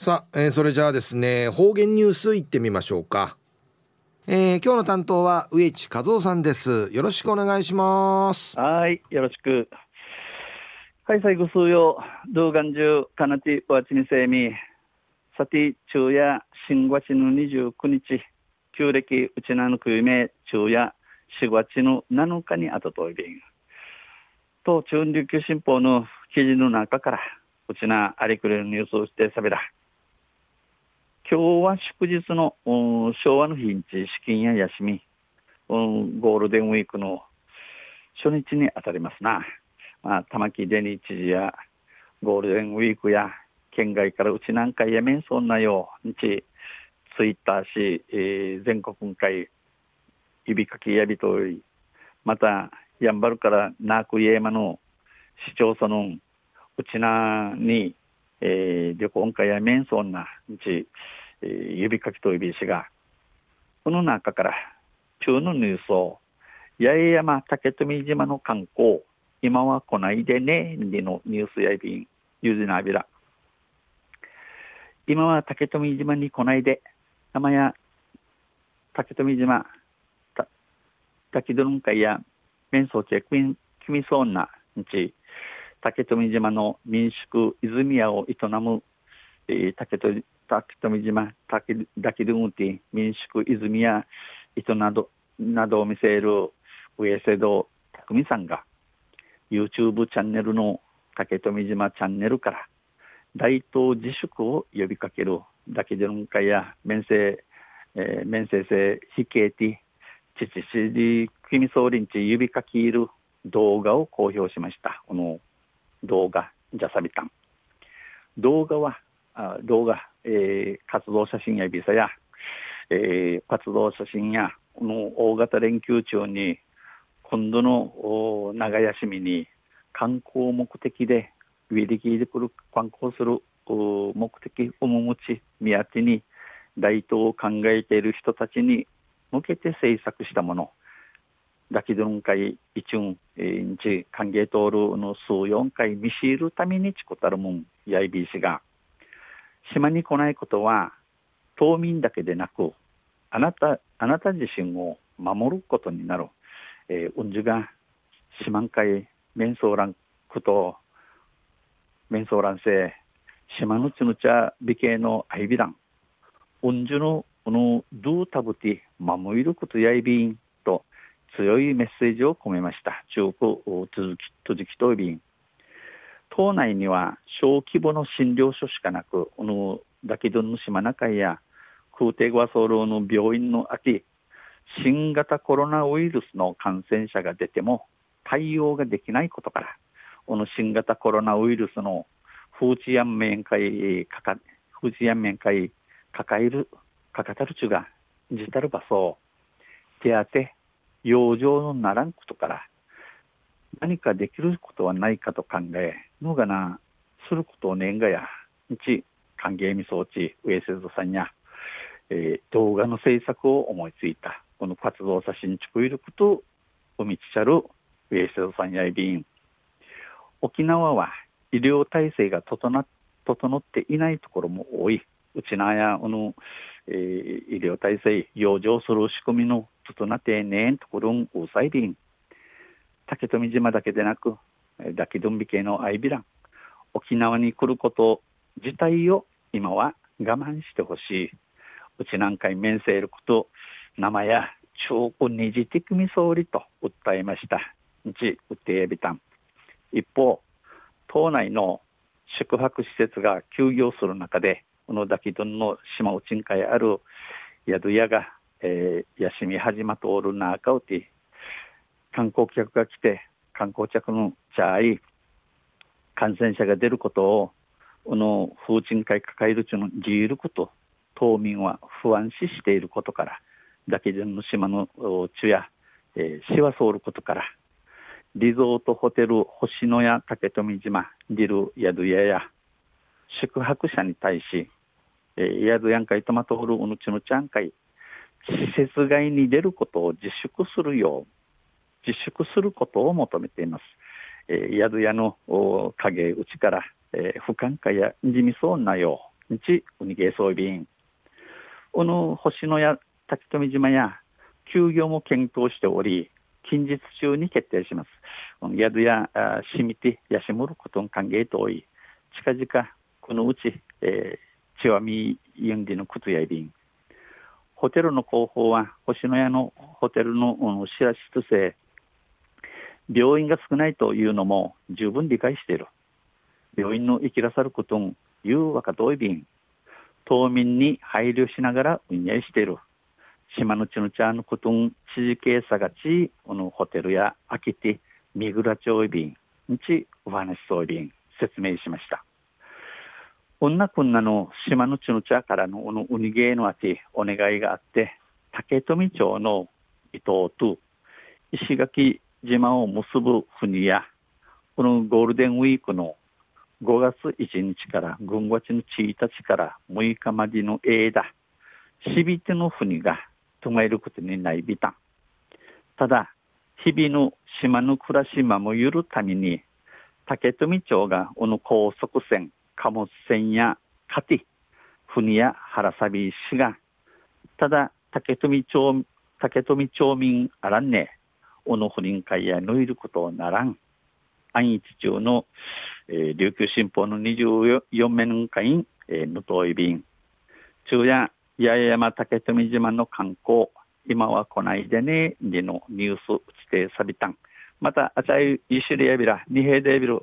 さあ、えー、それじゃあですね方言ニュースいってみましょうか、えー、今日の担当は植地和夫さんです。よろしくお願いします。はいよろしく。はい最後数曜動画中かなてわちにせみさて昼夜新月の29日旧暦うちなのくゆめ昼夜4月の7日にあとといびんと中琉球新報の記事の中からうちなありくれるニュースをしてさびら。今日は祝日の、昭和の日にち、資金や休み、ゴールデンウィークの初日に当たりますな。まあ、玉城デニー知事やゴールデンウィークや県外からうちなんかやめんそんなよう、日、ツイッターし、えー、全国会、指かきやびとい、また、やんばるからナークイエマの市町村のうちなに、えー、旅行会やめんそんな日、えー、指かきと指石が、この中から、中のニュースを、八重山竹富島の観光、今は来ないでね、でのニュースやいびん、ゆずなびら。今は竹富島に来ないで、名や竹富島、た滝どんかいや、面相チェックイン、きみそうな、んち、竹富島の民宿泉屋を営む、えー、竹富竹富島竹滝ルムティ民宿泉屋糸などなどを見せる上瀬戸匠さんが YouTube チャンネルの竹富島チャンネルから大東自粛を呼びかけるだけでの会や面生、えー、面生生非形ティ父しり君総林地指かきいる動画を公表しました。この動画ジャサビタン。動画はあ動画、えー、活動写真やビザや、えー、活動写真やこの大型連休中に今度の長休みに観光目的でウィリキーで来る観光する目的をもち宮地に大東を考えている人たちに向けて制作したもの。だけどんかい一運え日歓迎通るの数四回見知るためにちこたるもんやいびいしが島に来ないことは島民だけでなくあなたあなた自身を守ることになる、えー、うんじゅが島んかい面相欄こと面相欄せ島のつぬちゃ美形のアイビランうんじゅのこのドゥータブティ守ることやいびん強いメッセージを込めました。中国続き続きとびん島内には小規模の診療所しかなく、このダキドンの島中や空挺和ソロの病院の秋、新型コロナウイルスの感染者が出ても対応ができないことから、この新型コロナウイルスの風知や面会かか、風知や面会抱える、かかたるちゅが、自たる場所を手当て、養生のならんことから、何かできることはないかと考え、のがな、することを年がや、日、歓迎み装置、上瀬戸さんや、えー、動画の制作を思いついた、この活動写真築いること、おみちちゃる、上瀬戸さんやいびん。沖縄は医療体制が整整っていないところも多い。うちなや、この、えー、医療体制、養生する仕組みの整ってねんところん、うさいびん。竹富島だけでなく、ダキドンビ系のアイビラン、沖縄に来ること自体を今は我慢してほしい。うちなんかに面せること、生や中古二次的み総理と訴えました。日、うてえびたん。一方、島内の宿泊施設が休業する中で、このダキドンの島内に会ある宿屋が、えー、休み始まっとおるなあかうて、観光客が来て、観光客のじゃい、感染者が出ることを、この風鎮会抱えるちの自由ること、島民は不安視していることから、だけでの島の地や、えー、市はそうることから、リゾートホテル星野や竹富島、ビル宿屋や、宿泊者に対し、えー、宿やんかいとまとおるうぬちのちゃんかい、施設外に出ることを自粛するよう、自粛することを求めています。えー、宿屋の影内から、えー、不感化や地味そうなよう日ウニゲーソイビンこの星野や滝富島や休業も検討しており近日中に決定します。宿やしみてやしむることに歓迎とおい近々このうち、えー、ちわみゆんりの靴やいびん。ホテルの広報は星野屋のホテルの、うん、知らしとせ病院が少ないというのも十分理解している。病院の生きらさることん言うわかどいびん。島民に配慮しながら運営している。島のちのちゃのことん知事系さがちこのホテルや空きて三倉町便にちお話しそう便説明しました。女こんなの島のちの茶からのこのウニゲーのあてお願いがあって、竹富町の伊藤と石垣島を結ぶ船や、このゴールデンウィークの5月1日から軍月の1日から6日までの間、しびての船が止まることにないびた。ただ、日々の島の暮らし守るために、竹富町がこの高速船、貨物船やカティ、船や原サビ市が、ただ、竹富町、竹富町民あらんね、おの不倫会や抜いることならん。安一中の、えー、琉球新報の24面会員、えー、ぬとい便。中や八重山竹富島の観光、今は来ないでね、でのニュース指定さびたん。また、あちゃい、いしりやびら、二平でびる。